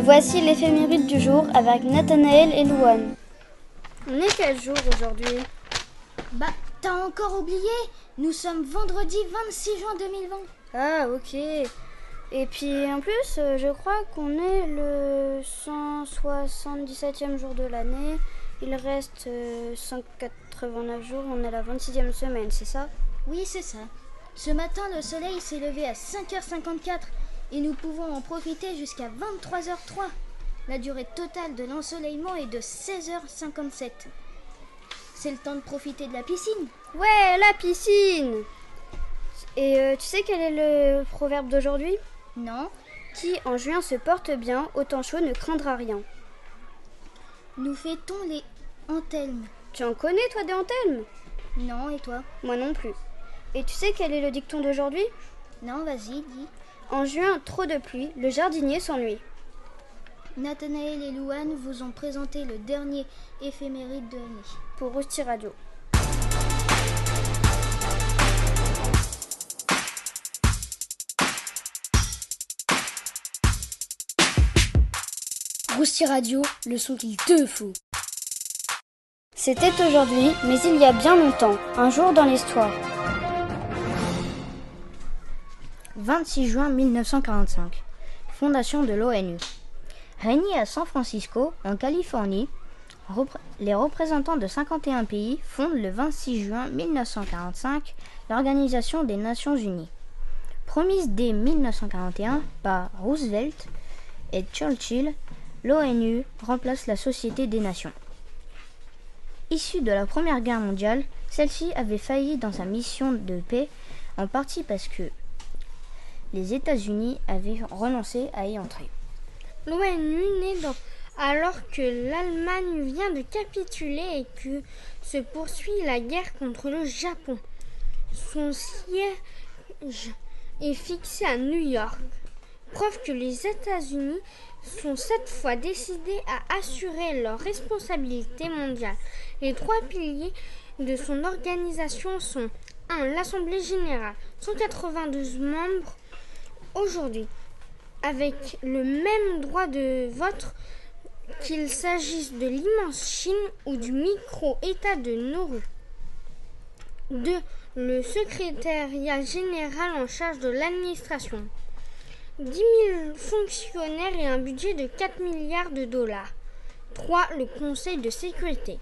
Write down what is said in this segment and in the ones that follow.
Et voici l'éphéméride du jour avec Nathanaël et Louane. On est quel jour aujourd'hui? Bah, t'as encore oublié? Nous sommes vendredi 26 juin 2020. Ah, ok. Et puis en plus, euh, je crois qu'on est le 177e jour de l'année. Il reste euh, 189 jours, on est la 26e semaine, c'est ça? Oui, c'est ça. Ce matin, le soleil s'est levé à 5h54 et nous pouvons en profiter jusqu'à 23h03. La durée totale de l'ensoleillement est de 16h57. C'est le temps de profiter de la piscine. Ouais, la piscine Et euh, tu sais quel est le proverbe d'aujourd'hui? Non Qui en juin se porte bien, au temps chaud ne craindra rien. Nous fêtons les Anthelmes. Tu en connais toi des Anthelmes Non, et toi? Moi non plus. Et tu sais quel est le dicton d'aujourd'hui? Non, vas-y, dis. En juin, trop de pluie, le jardinier s'ennuie. Nathanaël et Louane vous ont présenté le dernier éphéméride de l'année. Pour Rousti Radio. Rousti Radio, le son qu'il te faut. C'était aujourd'hui, mais il y a bien longtemps, un jour dans l'histoire. 26 juin 1945. Fondation de l'ONU. Réunis à San Francisco, en Californie, les représentants de 51 pays fondent le 26 juin 1945 l'Organisation des Nations Unies. Promise dès 1941 par Roosevelt et Churchill, l'ONU remplace la Société des Nations. Issue de la Première Guerre mondiale, celle-ci avait failli dans sa mission de paix, en partie parce que les États-Unis avaient renoncé à y entrer. L'ONU naît dans- alors que l'Allemagne vient de capituler et que se poursuit la guerre contre le Japon. Son siège est fixé à New York, preuve que les États-Unis sont cette fois décidés à assurer leur responsabilité mondiale. Les trois piliers de son organisation sont 1. L'Assemblée générale, 192 membres aujourd'hui avec le même droit de vote qu'il s'agisse de l'immense Chine ou du micro-État de Nauru. 2. Le secrétariat général en charge de l'administration. 10 000 fonctionnaires et un budget de 4 milliards de dollars. 3. Le Conseil de sécurité.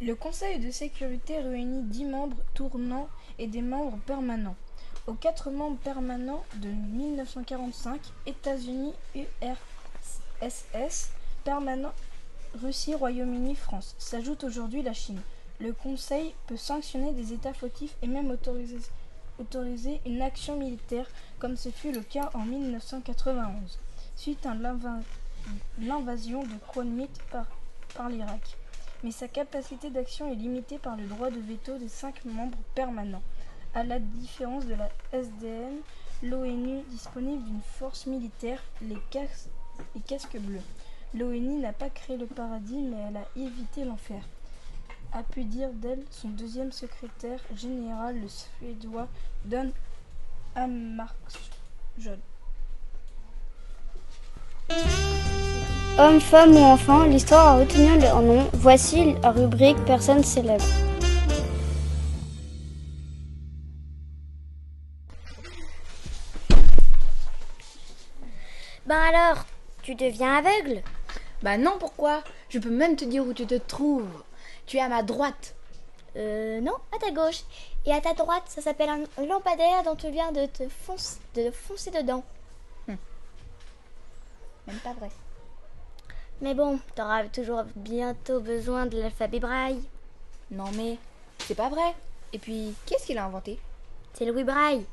Le Conseil de sécurité réunit 10 membres tournants et des membres permanents. Aux quatre membres permanents de 1945, États-Unis, URSS, permanent, Russie, Royaume-Uni, France, s'ajoute aujourd'hui la Chine. Le Conseil peut sanctionner des États fautifs et même autoriser, une action militaire, comme ce fut le cas en 1991, suite à l'inva- l'invasion de par, par l'Irak. Mais sa capacité d'action est limitée par le droit de veto des cinq membres permanents. À la différence de la SDN, l'ONU disponible d'une force militaire, les, cas- les casques bleus. L'ONU n'a pas créé le paradis, mais elle a évité l'enfer. A pu dire d'elle son deuxième secrétaire général, le suédois Don Hammarskjöld. Homme, femme ou enfant, l'histoire a retenu leur nom. Voici la rubrique Personnes célèbres. Ben alors, tu deviens aveugle Bah non, pourquoi? Je peux même te dire où tu te trouves. Tu es à ma droite. Euh, non, à ta gauche. Et à ta droite, ça s'appelle un lampadaire dont tu viens de te foncer, de foncer dedans. Même pas vrai. Mais bon, t'auras toujours bientôt besoin de l'alphabet braille. Non mais, c'est pas vrai. Et puis, qu'est-ce qu'il a inventé? C'est Louis Braille.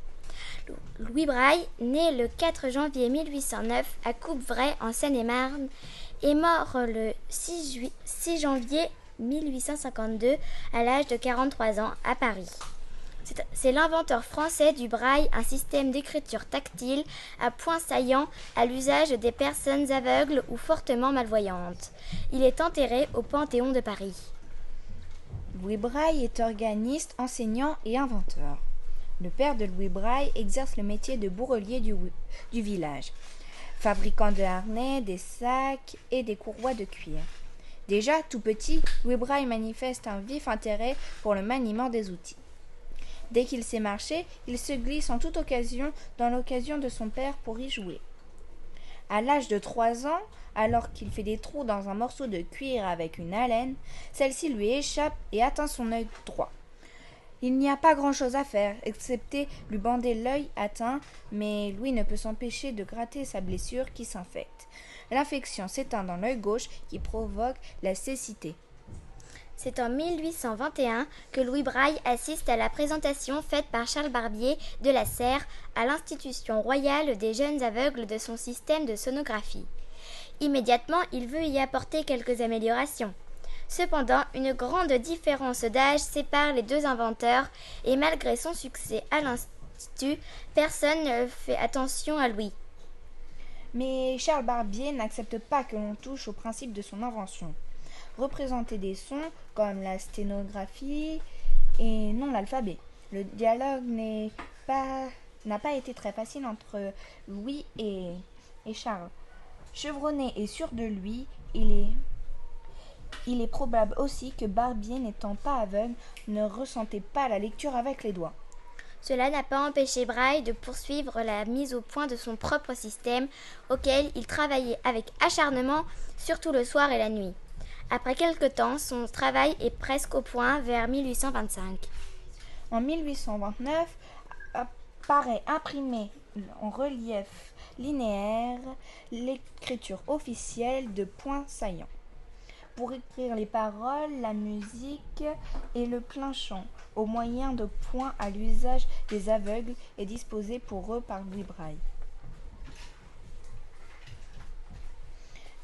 Lou- Louis Braille, né le 4 janvier 1809 à Coupvray en Seine-et-Marne, est mort le 6, jui- 6 janvier 1852 à l'âge de 43 ans à Paris. C'est l'inventeur français du braille, un système d'écriture tactile à points saillants à l'usage des personnes aveugles ou fortement malvoyantes. Il est enterré au Panthéon de Paris. Louis Braille est organiste, enseignant et inventeur. Le père de Louis Braille exerce le métier de bourrelier du, village. fabricant de harnais, des sacs et des courroies de cuir. Déjà, tout petit, Louis Braille manifeste un vif intérêt pour le maniement des outils. Dès qu'il sait marcher, il se glisse en toute occasion dans l'occasion de son père pour y jouer. À l'âge de trois ans, alors qu'il fait des trous dans un morceau de cuir avec une haleine, celle-ci lui échappe et atteint son œil droit. Il n'y a pas grand-chose à faire, excepté lui bander l'œil atteint, mais Louis ne peut s'empêcher de gratter sa blessure qui s'infecte. L'infection s'éteint dans l'œil gauche qui provoque la cécité. C'est en 1821 que Louis Braille assiste à la présentation faite par Charles Barbier de la Serre à l'Institution royale des jeunes aveugles de son système de sonographie. Immédiatement, il veut y apporter quelques améliorations. Cependant, une grande différence d'âge sépare les deux inventeurs et malgré son succès à l'Institut, personne ne fait attention à Louis. Mais Charles Barbier n'accepte pas que l'on touche au principe de son invention. Représenter des sons comme la sténographie et non l'alphabet. Le dialogue n'a pas été très facile entre Louis et, et Charles. Chevronné et sûr de lui, il est il est probable aussi que Barbier, n'étant pas aveugle, ne ressentait pas la lecture avec les doigts. Cela n'a pas empêché Braille de poursuivre la mise au point de son propre système, auquel il travaillait avec acharnement, surtout le soir et la nuit. Après quelque temps, son travail est presque au point vers 1825. En 1829, apparaît imprimé en relief linéaire l'écriture officielle de points saillants pour écrire les paroles, la musique et le plein chant, au moyen de points à l'usage des aveugles et disposés pour eux par Louis Braille.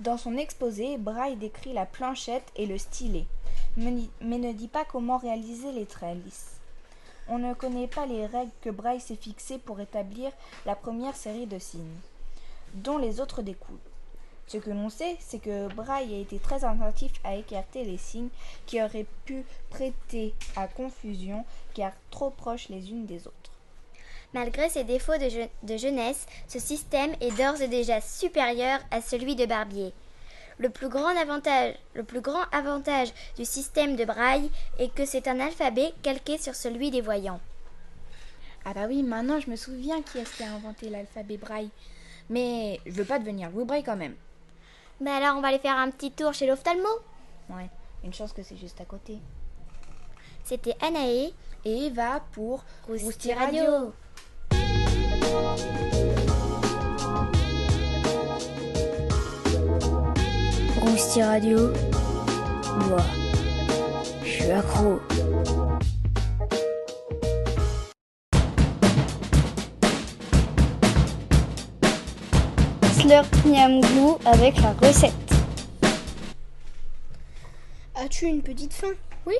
Dans son exposé, Braille décrit la planchette et le stylet, mais ne dit pas comment réaliser les traits lisses. On ne connaît pas les règles que Braille s'est fixées pour établir la première série de signes, dont les autres découlent. Ce que l'on sait, c'est que Braille a été très attentif à écarter les signes qui auraient pu prêter à confusion car trop proches les unes des autres. Malgré ses défauts de, jeunesse, ce système est d'ores et déjà supérieur à celui de Barbier. Le plus, grand avantage, le plus grand avantage du système de Braille est que c'est un alphabet calqué sur celui des voyants. Ah bah oui, maintenant je me souviens qui est-ce qui a inventé l'alphabet Braille. Mais je veux pas devenir Louis Braille quand même. Mais alors on va aller faire un petit tour chez l'ophtalmo Ouais, une chance que c'est juste à côté. C'était Anaé et Eva pour Rousti Radio. Rousti Radio. Moi, je suis accro. Slurp avec la recette. As-tu une petite faim? Oui.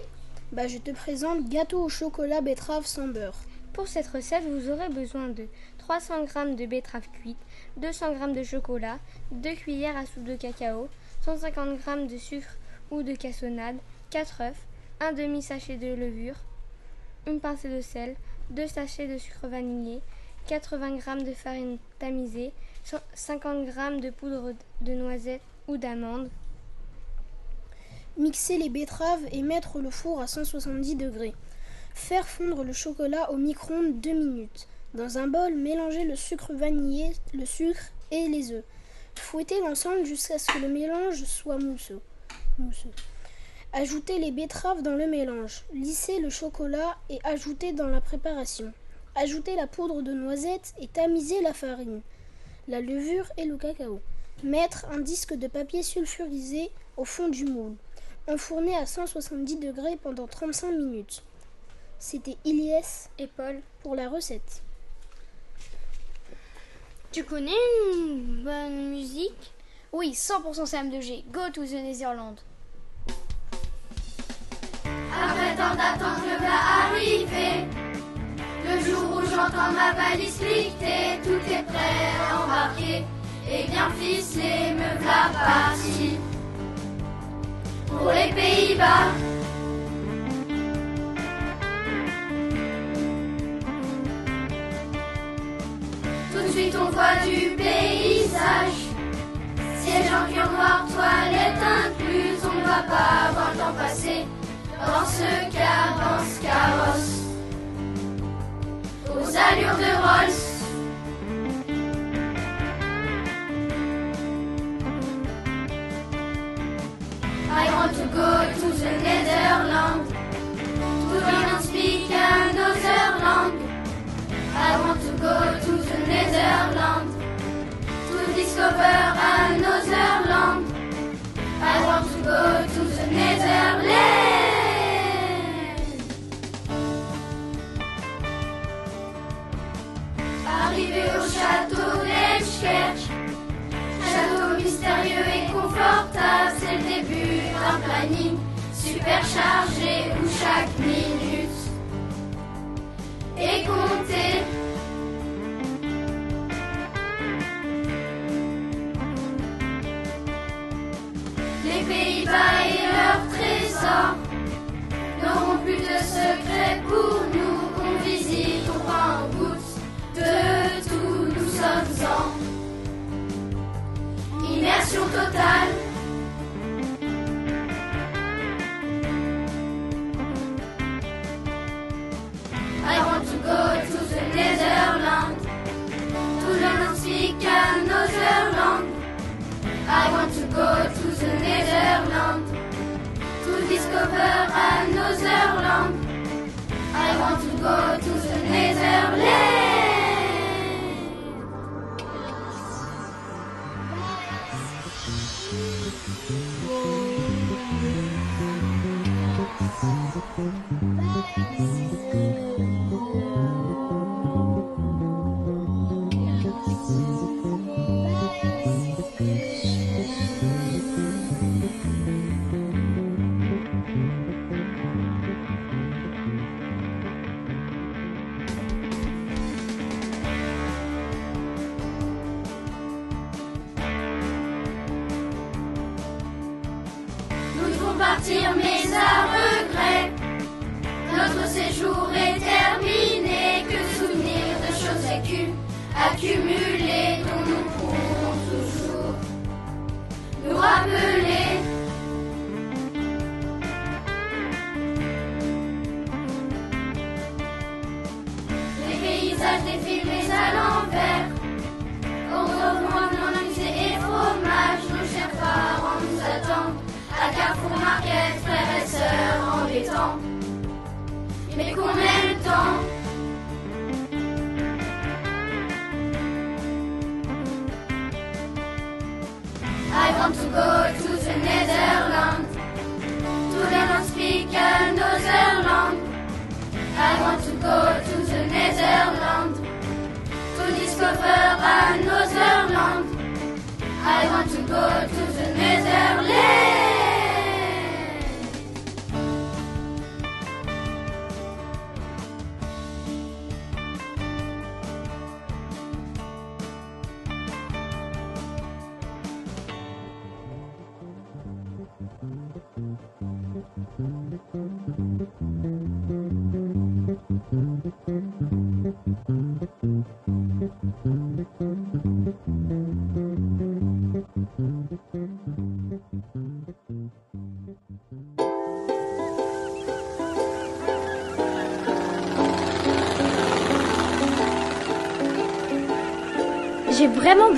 Bah je te présente gâteau au chocolat betterave sans beurre. Pour cette recette, vous aurez besoin de 300 g de betterave cuite, 200 g de chocolat, 2 cuillères à soupe de cacao, 150 g de sucre ou de cassonade, 4 œufs, un demi sachet de levure, une pincée de sel, 2 sachets de sucre vanillé, 80 g de farine tamisée, 50 g de poudre de noisette ou d'amande. Mixer les betteraves et mettre le four à 170 degrés. Faire fondre le chocolat au micro-ondes 2 minutes. Dans un bol, mélanger le sucre vanillé, le sucre et les œufs. Fouetter l'ensemble jusqu'à ce que le mélange soit mousseux. mousseux. Ajouter les betteraves dans le mélange. Lisser le chocolat et ajouter dans la préparation. Ajouter la poudre de noisette et tamiser la farine, la levure et le cacao. Mettre un disque de papier sulfurisé au fond du moule. Enfourner à 170 degrés pendant 35 minutes. C'était Ilyes et Paul pour la recette. Tu connais une bonne musique? Oui, 100% CM2G. Go to the Netherlands. Après tant d'attente, le va arriver. Le jour où j'entends ma valise cliquer, tout est prêt à embarquer. Et bien ficelé, me voilà parti pour les Pays-Bas. Tout de suite on voit du paysage. Siège en cuir noir, toilette incluse, on ne va pas avoir le temps passé dans ce car, dans ce carrosse. Aux de Rolls. I want to go to the Netherlands. To learn and speak another language. I want to go to the Netherlands. To discover another land. I want to go to the Netherlands. d'Elschkerch. Château mystérieux et confortable, c'est le début d'un planning super chargé où chaque minute est comptée. To discover another land. I want to go to the Netherlands.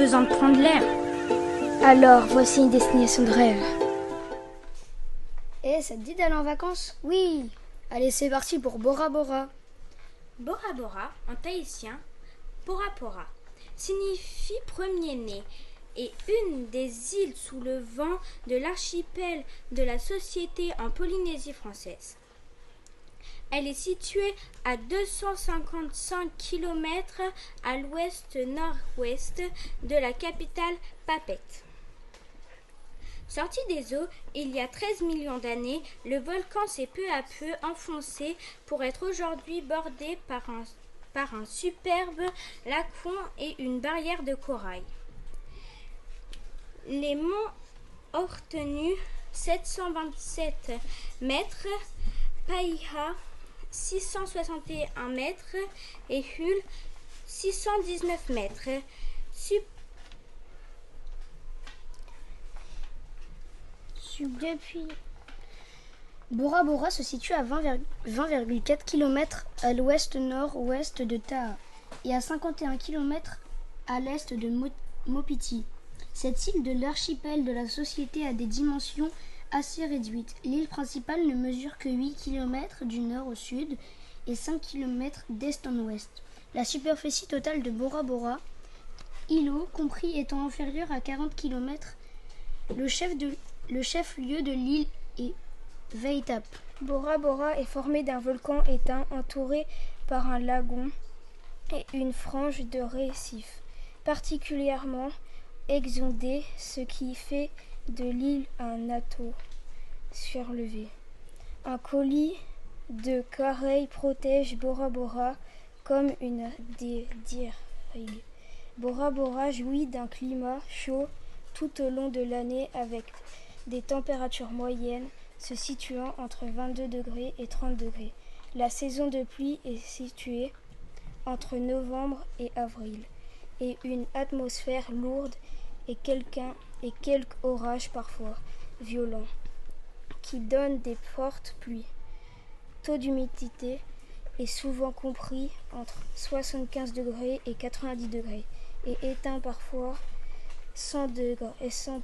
Besoin de prendre l'air. Alors, voici une destination de rêve. Et ça te dit d'aller en vacances? Oui. Allez, c'est parti pour Bora Bora. Bora Bora, en tahitien, Pora Pora, signifie premier-né et une des îles sous le vent de l'archipel de la Société en Polynésie française. Elle est située à 255 km à l'ouest-nord-ouest de la capitale Papeete. Sorti des eaux il y a 13 millions d'années, le volcan s'est peu à peu enfoncé pour être aujourd'hui bordé par un, par un superbe lagon et une barrière de corail. Les monts Ortenu, 727 mètres, Païha, 661 mètres et Hull 619 mètres. Sup Depuis. Bora Bora se situe à 20,4 km à l'ouest-nord-ouest de Taha et à 51 km à l'est de Mopiti. Cette île de l'archipel de la société a des dimensions assez réduites. L'île principale ne mesure que 8 km du nord au sud et 5 km d'est en ouest. La superficie totale de Bora Bora, îlot compris étant inférieur à 40 km, le chef-lieu de l'île est Veitap. Bora Bora est formé d'un volcan éteint entouré par un lagon et une frange de récifs particulièrement exondé, ce qui fait de l'île un atoll surlevé. Un colis de carreilles protège Bora Bora comme une des. Bora Bora jouit d'un climat chaud tout au long de l'année avec des températures moyennes se situant entre 22 degrés et 30 degrés. La saison de pluie est située entre novembre et avril et une atmosphère lourde et, et quelques orages parfois violents qui donnent des fortes pluies. Taux d'humidité est souvent compris entre 75 degrés et 90 degrés et éteint parfois 100 degrés et 100%.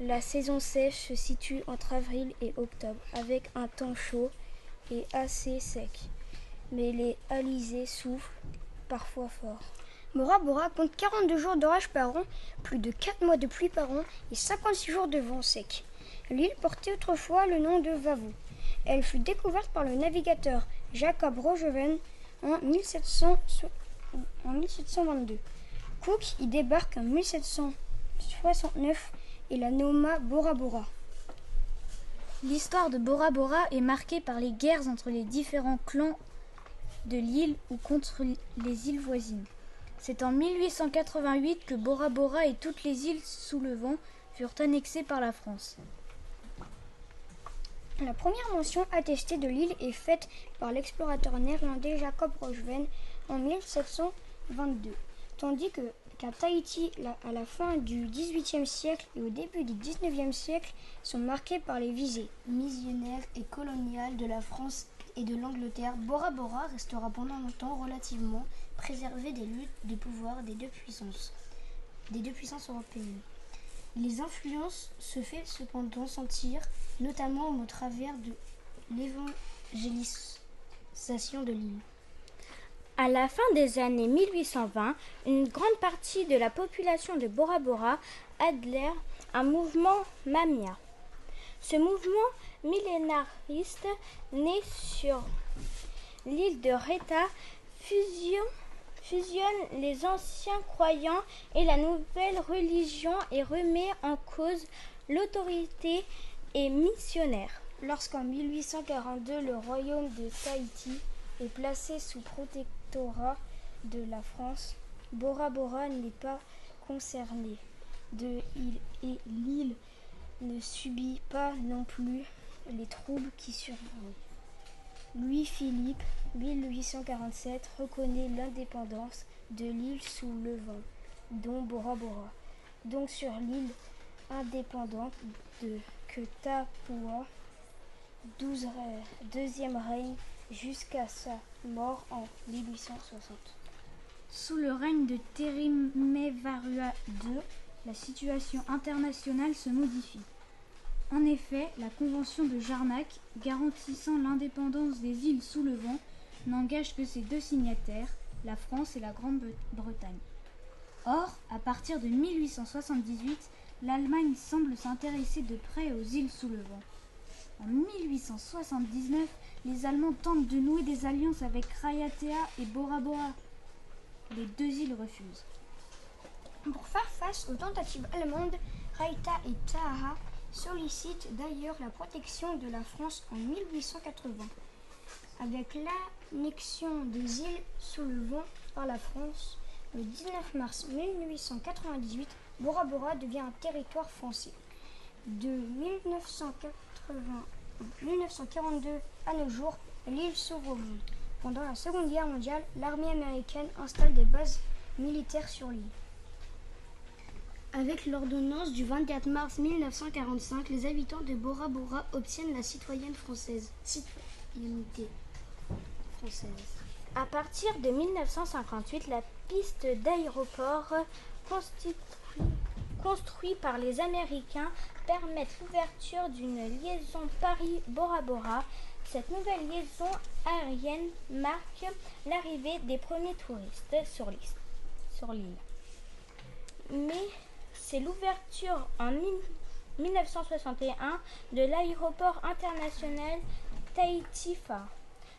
La saison sèche se situe entre avril et octobre avec un temps chaud et assez sec, mais les alizés soufflent parfois fort. Bora Bora compte 42 jours d'orage par an, plus de 4 mois de pluie par an et 56 jours de vent sec. L'île portait autrefois le nom de Vavou. Elle fut découverte par le navigateur Jacob Rogeven en, 1700, en 1722. Cook y débarque en 1769 et la nomma Bora Bora. L'histoire de Bora Bora est marquée par les guerres entre les différents clans de l'île ou contre les îles voisines. C'est en 1888 que Bora Bora et toutes les îles sous le vent furent annexées par la France. La première mention attestée de l'île est faite par l'explorateur néerlandais Jacob Rochven en 1722, tandis que qu'à Tahiti, à la fin du XVIIIe siècle et au début du XIXe siècle, sont marqués par les visées missionnaires et coloniales de la France et de l'Angleterre. Bora Bora restera pendant longtemps relativement préservé des luttes de pouvoir des deux puissances, des deux puissances européennes. Les influences se font cependant sentir, notamment au travers de l'évangélisation de l'île. À la fin des années 1820, une grande partie de la population de Bora Bora adhère un mouvement Mamia. Ce mouvement millénariste, né sur l'île de Reta, fusionne, fusionne les anciens croyants et la nouvelle religion et remet en cause l'autorité et missionnaire. Lorsqu'en 1842 le royaume de Tahiti est placé sous protection de la France, Bora Bora n'est pas concerné de et l'île ne subit pas non plus les troubles qui surviennent. Louis-Philippe, 1847, reconnaît l'indépendance de l'île sous le vent, dont Bora Bora, donc sur l'île indépendante de que Tapua, deuxième règne jusqu'à sa mort en 1860. Sous le règne de Terimevarua II, la situation internationale se modifie. En effet, la Convention de Jarnac, garantissant l'indépendance des îles sous le vent, n'engage que ses deux signataires, la France et la Grande-Bretagne. Or, à partir de 1878, l'Allemagne semble s'intéresser de près aux îles sous le vent. En 1879, les Allemands tentent de nouer des alliances avec Rayatea et Bora Bora. Les deux îles refusent. Pour faire face aux tentatives allemandes, Raita et Taha sollicitent d'ailleurs la protection de la France en 1880. Avec l'annexion des îles sous le vent par la France, le 19 mars 1898, Bora Bora devient un territoire français. De 1980 1942 à nos jours, l'île s'ouvre au. Pendant la Seconde Guerre mondiale, l'armée américaine installe des bases militaires sur l'île. Avec l'ordonnance du 24 mars 1945, les habitants de Bora Bora obtiennent la citoyenne française. Citoyenneté française. À partir de 1958, la piste d'aéroport construite par les Américains permet l'ouverture d'une liaison Paris-Bora Bora. Cette nouvelle liaison aérienne marque l'arrivée des premiers touristes sur l'île. Mais c'est l'ouverture en 1961 de l'aéroport international Tahiti-Fa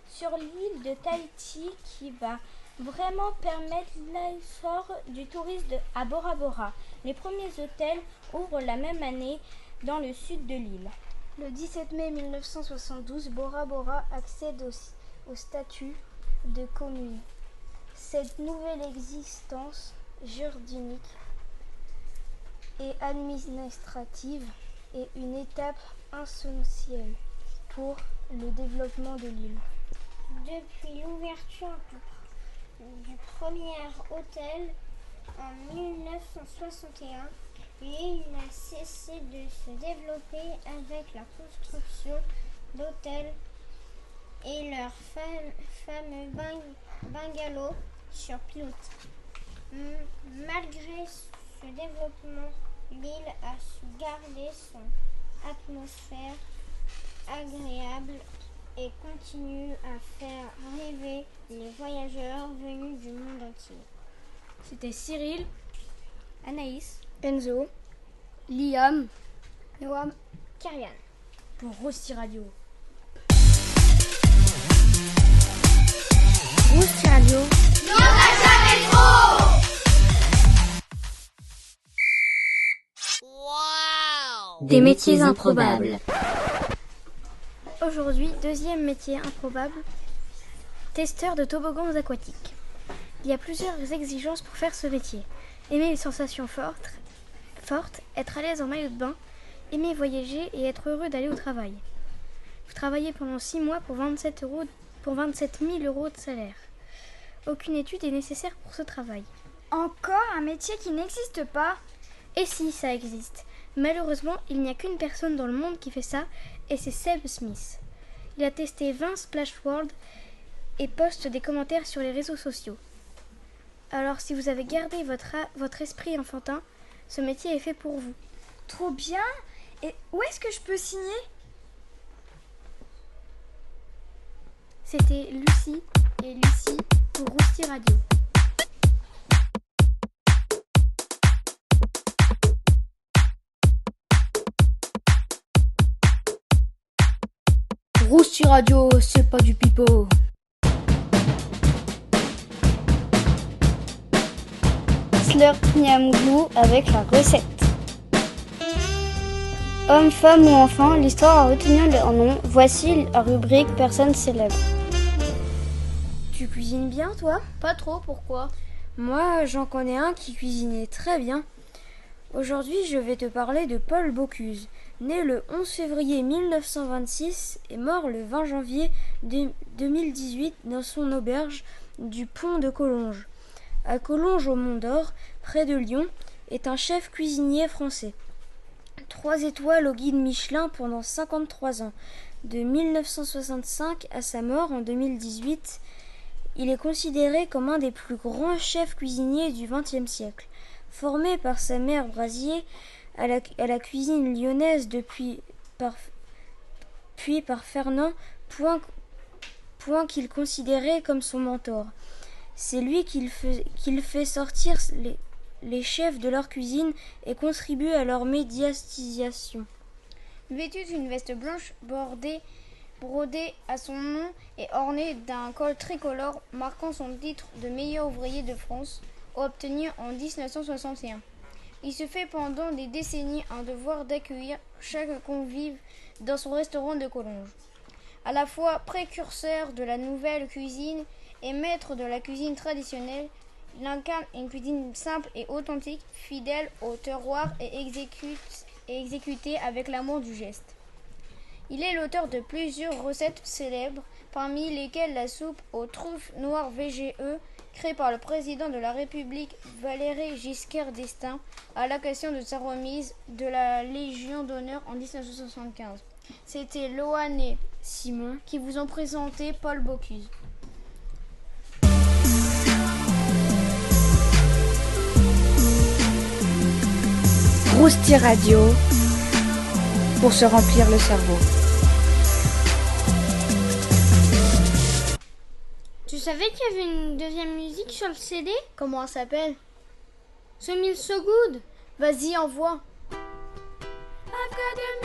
sur l'île de Tahiti qui va vraiment permettre l'essor du tourisme à Bora Bora. Les premiers hôtels ouvrent la même année dans le sud de l'île. Le 17 mai 1972, Bora Bora accède au, au statut de commune. Cette nouvelle existence juridique et administrative est une étape essentielle pour le développement de l'île. Depuis l'ouverture du, premier hôtel en 1961, l'île n'a cessé de se développer avec la construction d'hôtels et leurs fameux bungalows sur pilote. Malgré ce développement, l'île a su garder son atmosphère agréable et continue à faire rêver les voyageurs venus du monde entier. C'était Cyril, Anaïs, Enzo, Liam, Noam, Karian. Pour Rossi Radio. Rossi Radio. Des métiers improbables. Aujourd'hui, deuxième métier improbable, testeur de toboggans aquatiques. Il y a plusieurs exigences pour faire ce métier. Aimer les sensations fortes, fortes être à l'aise en maillot de bain, aimer voyager et être heureux d'aller au travail. Vous travaillez pendant 6 mois pour 27, euros, pour 27 000 euros de salaire. Aucune étude est nécessaire pour ce travail. Encore un métier qui n'existe pas Et si, ça existe. Malheureusement, il n'y a qu'une personne dans le monde qui fait ça, et c'est Seb Smith. Il a testé 20 Splash World et poste des commentaires sur les réseaux sociaux. Alors si vous avez gardé votre, votre esprit enfantin, ce métier est fait pour vous. Trop bien Et où est-ce que je peux signer? C'était Lucie et Lucie pour Rousti Radio. Rousti Radio, c'est pas du pipeau. Slurp Niamglou avec la recette. Homme, femme ou enfant, l'histoire a retenu leur nom. Voici la rubrique Personne célèbre. Tu cuisines bien, toi? Pas trop, pourquoi? Moi, j'en connais un qui cuisinait très bien. Aujourd'hui, je vais te parler de Paul Bocuse, né le 11 février 1926 et mort le 20 janvier 2018 dans son auberge du pont de Collonges. À Collonges au Mont d'Or, près de Lyon, est un chef cuisinier français. Trois étoiles au guide Michelin pendant 53 ans. De 1965 à sa mort en 2018, il est considéré comme un des plus grands chefs cuisiniers du XXe siècle. Formé par sa mère Brasier à la, cuisine lyonnaise depuis par, puis par Fernand, point, point qu'il considérait comme son mentor. C'est lui qui fait sortir les, les chefs de leur cuisine et contribue à leur médiatisation. Vêtu d'une veste blanche bordée, brodée à son nom et ornée d'un col tricolore marquant son titre de meilleur ouvrier de France, obtenu en 1961. Il se fait pendant des décennies un devoir d'accueillir chaque convive dans son restaurant de Collonges. À la fois précurseur de la nouvelle cuisine et maître de la cuisine traditionnelle, il incarne une cuisine simple et authentique, fidèle au terroir et, exécutée avec l'amour du geste. Il est l'auteur de plusieurs recettes célèbres, parmi lesquelles la soupe aux truffes noires VGE, créé par le président de la République Valéry Giscard d'Estaing à l'occasion de sa remise de la Légion d'honneur en 1975. C'était Loane Simon qui vous ont présenté Paul Bocuse. Rousti Radio pour se remplir le cerveau. Savais qu'il y avait une deuxième musique sur le CD Comment elle s'appelle? So Meal So Good Vas-y, envoie. I've got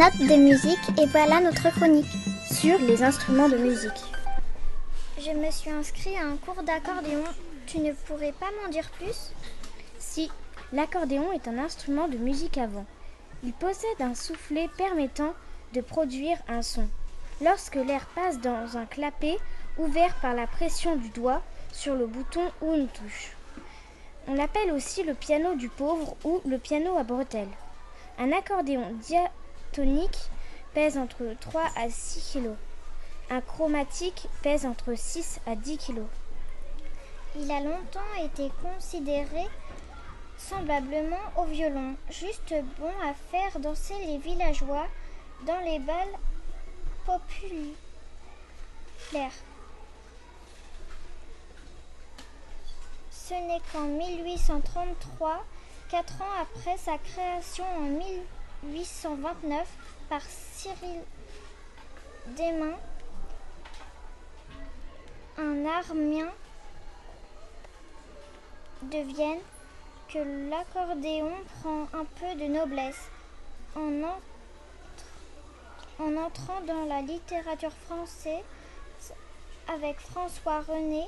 Une note de musique et voilà notre chronique sur les instruments de musique. Je me suis inscrit à un cours d'accordéon. Tu ne pourrais pas m'en dire plus? Si, l'accordéon est un instrument de musique à vent. Il possède un soufflet permettant de produire un son. Lorsque l'air passe dans un clapet ouvert par la pression du doigt sur le bouton ou une touche. On l'appelle aussi le piano du pauvre ou le piano à bretelles. Un accordéon diatonique pèse entre 3 à 6 kg. Un chromatique pèse entre 6 à 10 kg. Il a longtemps été considéré semblablement au violon, juste bon à faire danser les villageois dans les balles populaires. Ce n'est qu'en 1833, quatre ans après sa création en 1829 par Cyril Desmains, un armien de Vienne, que l'accordéon prend un peu de noblesse en entrant dans la littérature française avec François René,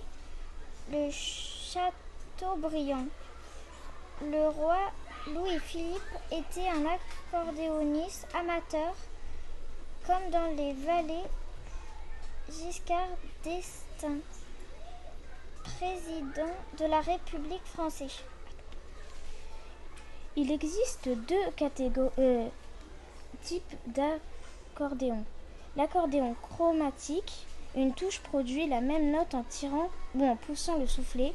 le Chateaubriand. Le roi Louis-Philippe était un accordéoniste amateur, comme dans les vallées Giscard d'Estaing, président de la République française. Il existe deux euh, types d'accordéon. L'accordéon chromatique, une touche produit la même note en tirant ou en poussant le soufflet.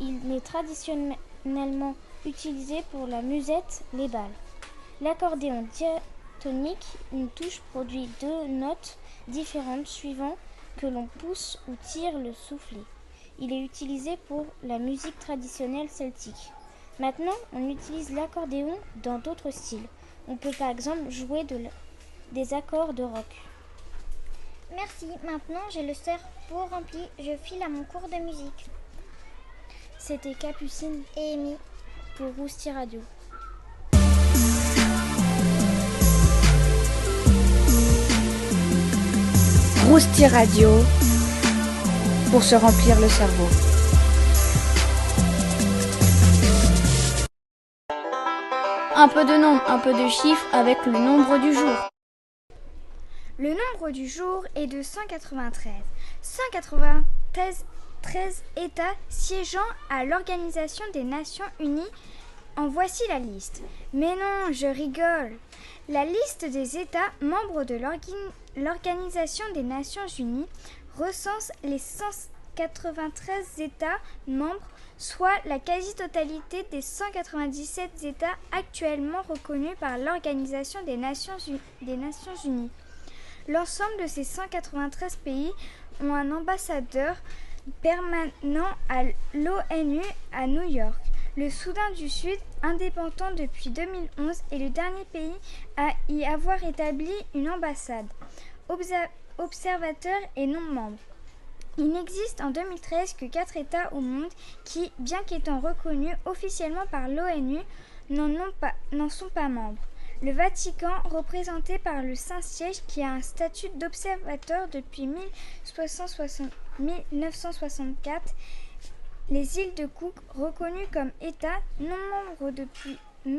Il est traditionnellement utilisé pour la musette, les balles. L'accordéon diatonique, une touche produit deux notes différentes suivant que l'on pousse ou tire le soufflet. Il est utilisé pour la musique traditionnelle celtique. Maintenant, on utilise l'accordéon dans d'autres styles. On peut par exemple jouer de des accords de rock. Merci, maintenant j'ai le cerveau rempli, je file à mon cours de musique. C'était Capucine Et Amy, pour Rousti Radio. Rousti Radio pour se remplir le cerveau. Un peu de nom, un peu de chiffres avec le nombre du jour. Le nombre du jour est de 193. 193 13 États siégeant à l'Organisation des Nations Unies. En voici la liste. Mais non, je rigole. La liste des États membres de l'Organisation des Nations Unies recense les 193 États membres, soit la quasi-totalité des 197 États actuellement reconnus par l'Organisation des Nations, des Nations Unies. L'ensemble de ces 193 pays ont un ambassadeur permanent à l'ONU à New York. Le Soudan du Sud, indépendant depuis 2011, est le dernier pays à y avoir établi une ambassade, observateur et non membre. Il n'existe en 2013 que quatre États au monde qui, bien qu'étant reconnus officiellement par l'ONU, n'en sont pas membres. Le Vatican, représenté par le Saint-Siège, qui a un statut d'observateur depuis 1660 1964, les îles de Cook, reconnues comme États non membres depuis 1000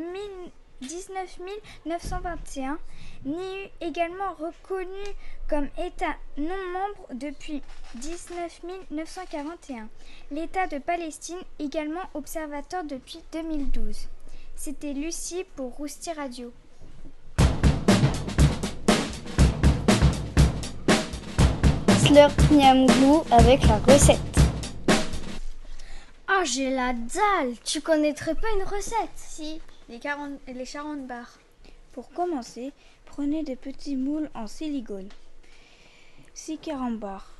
19 921, NIU également reconnu comme État non membre depuis 19 941. L'État de Palestine également observateur depuis 2012. C'était Lucie pour Rousti Radio. Slurp Miam Glou avec la recette. Ah, j'ai la dalle Tu connaîtrais pas une recette? Si, les, 40, les 40 bars. Pour commencer, prenez des petits moules en silicone. 6 carambars,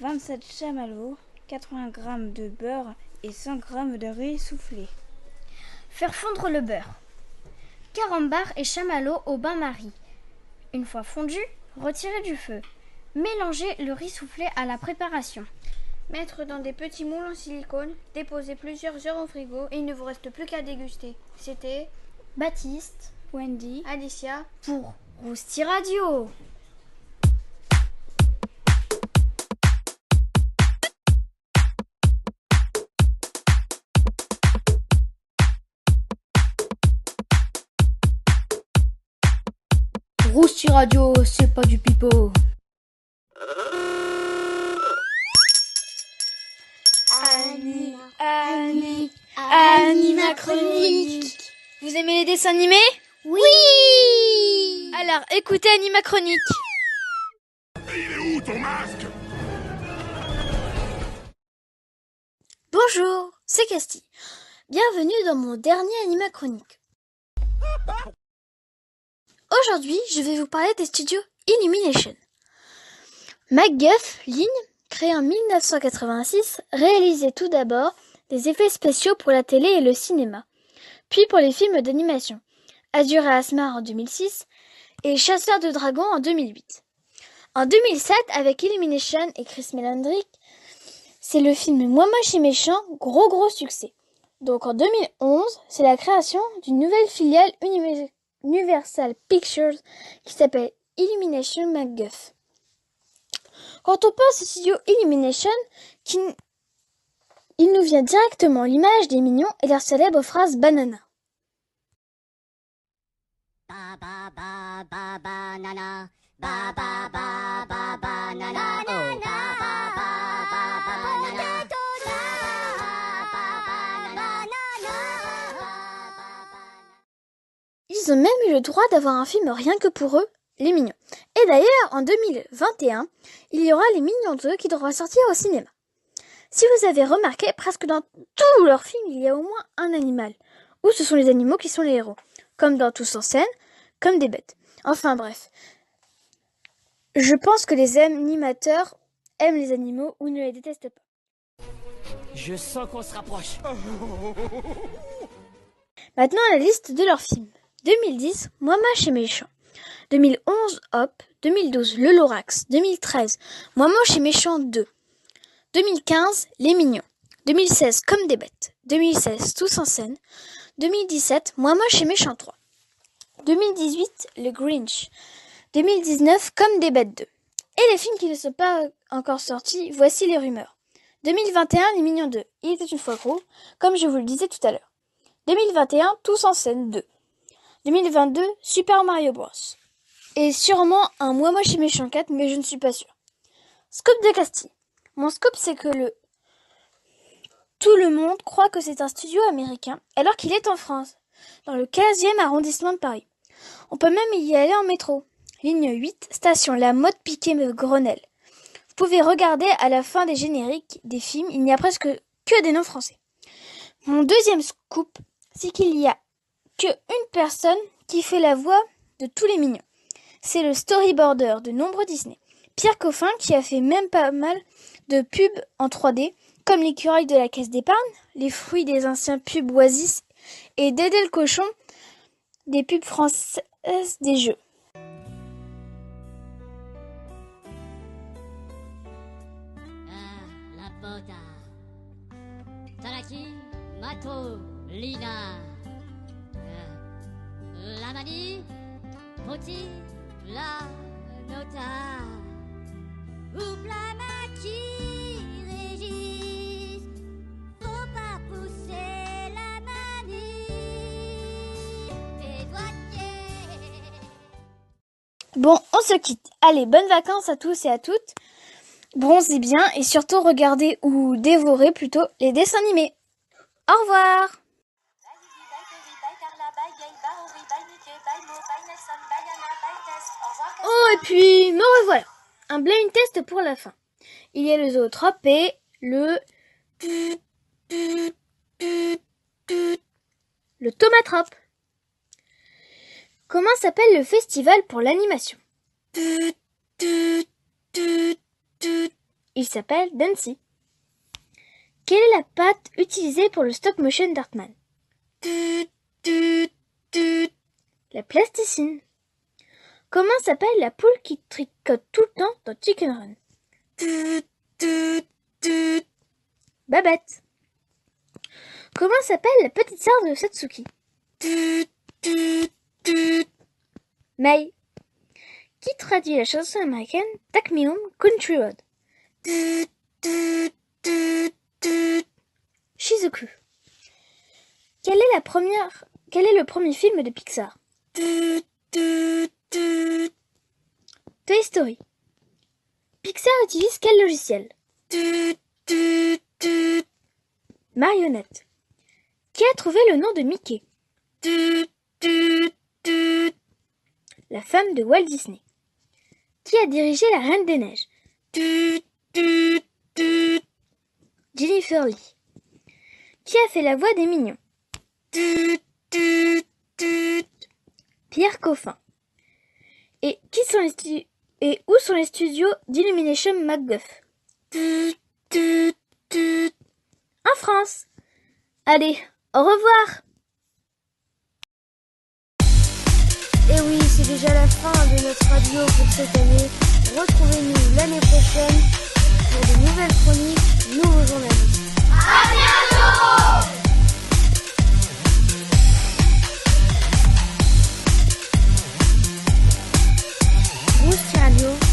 27 chamallows, 80 g de beurre et 100 g de riz soufflé. Faire fondre le beurre. Carambar et chamallow au bain-marie. Une fois fondu, retirer du feu. Mélanger le riz soufflé à la préparation. Mettre dans des petits moules en silicone, déposer plusieurs heures au frigo et il ne vous reste plus qu'à déguster. C'était Baptiste Wendy, Alicia pour Rousti Radio. Rousti Radio, c'est pas du pipeau. Animés Oui Alors écoutez Anima Chronique. Bonjour, c'est Casti. Bienvenue dans mon dernier Anima Chronique. Aujourd'hui, je vais vous parler des studios Illumination. MacGuff Line, créé en 1986, réalisait tout d'abord des effets spéciaux pour la télé et le cinéma, puis pour les films d'animation. Azur et Asmar en 2006 et Chasseur de dragons en 2008. En 2007, avec Illumination et Chris Melandrick, c'est le film Moi moche et méchant, gros gros succès. Donc en 2011, c'est la création d'une nouvelle filiale Univer- Universal Pictures qui s'appelle Illumination MacGuff. Quand on pense au studio Illumination, qui, il nous vient directement l'image des mignons et leur célèbre phrase banana. Ba ba ba ba banana. Ba ba ba ba banana. Oh, ba ba ba ba banana. Ils ont même eu le droit d'avoir un film rien que pour eux, les mignons. Et d'ailleurs, en 2021, il y aura les Mignons 2 qui devra sortir au cinéma. Si vous avez remarqué, presque dans tous leurs films, il y a au moins un animal. Ou ce sont les animaux qui sont les héros. Comme dans Tous en scène, comme des bêtes. Enfin bref. Je pense que les animateurs aiment les animaux ou ne les détestent pas. Je sens qu'on se rapproche. Maintenant, la liste de leurs films. 2010, Moi moche et méchant. 2011, Hop. 2012, Le Lorax. 2013, Moi moche et méchant 2. 2015, Les Mignons. 2016, Comme des bêtes. 2016, Tous en scène. 2017, Moi moche et méchant 3. 2018, Le Grinch. 2019, Comme des bêtes 2. Et les films qui ne sont pas encore sortis, voici les rumeurs. 2021, Les Mignons 2. Il était une fois gros, comme je vous le disais tout à l'heure. 2021, Tous en scène 2. 2022, Super Mario Bros. Et sûrement un Moi Moche et Méchant 4, mais je ne suis pas sûre. Scope de Castille. Mon scope, c'est que le... Tout le monde croit que c'est un studio américain, alors qu'il est en France, dans le 15e arrondissement de Paris. On peut même y aller en métro. Ligne 8, station La Motte Piquet Grenelle. Vous pouvez regarder à la fin des génériques des films, il n'y a presque que des noms français. Mon deuxième scoop, c'est qu'il y a que une personne qui fait la voix de tous les mignons. C'est le storyboarder de nombreux Disney. Pierre Coffin qui a fait même pas mal de pubs en 3D, comme l'écureuil de la caisse d'épargne, les fruits des anciens pubs Oasis et Dédé le cochon des pubs françaises des jeux? Ah, la pota. Talaki, Mato, Lina. Euh, la manie, Poti, la nota. Ouvre Bon, on se quitte. Allez, bonnes vacances à tous et à toutes. Bronzez bien et surtout regardez ou dévorez plutôt les dessins animés. Au revoir Oh, et puis, me revoilà. Un blind test pour la fin. Il y a le zootrope et le... Le tomatrope. Comment s'appelle le festival pour l'animation? Il s'appelle Dancy. Quelle est la pâte utilisée pour le stop motion d'Artman La plasticine. Comment s'appelle la poule qui tricote tout le temps dans Chicken Run? Babette. Comment s'appelle la petite sœur de Satsuki? May. Qui traduit la chanson américaine Home Country Road? Shizuku. Quel est le premier film de Pixar? Toy Story. Pixar utilise quel logiciel? Marionnette. Qui a trouvé le nom de Mickey? La femme de Walt Disney. Qui a dirigé La Reine des Neiges Jennifer Lee. Qui a fait la voix des mignons Pierre Coffin. Et qui sont les et où sont les studios d'Illumination MacGuff? En France. Allez, au revoir. Et oui, c'est déjà la fin de notre radio pour cette année. Retrouvez-nous l'année prochaine pour de nouvelles chroniques, nouveaux journalistes. À bientôt Radio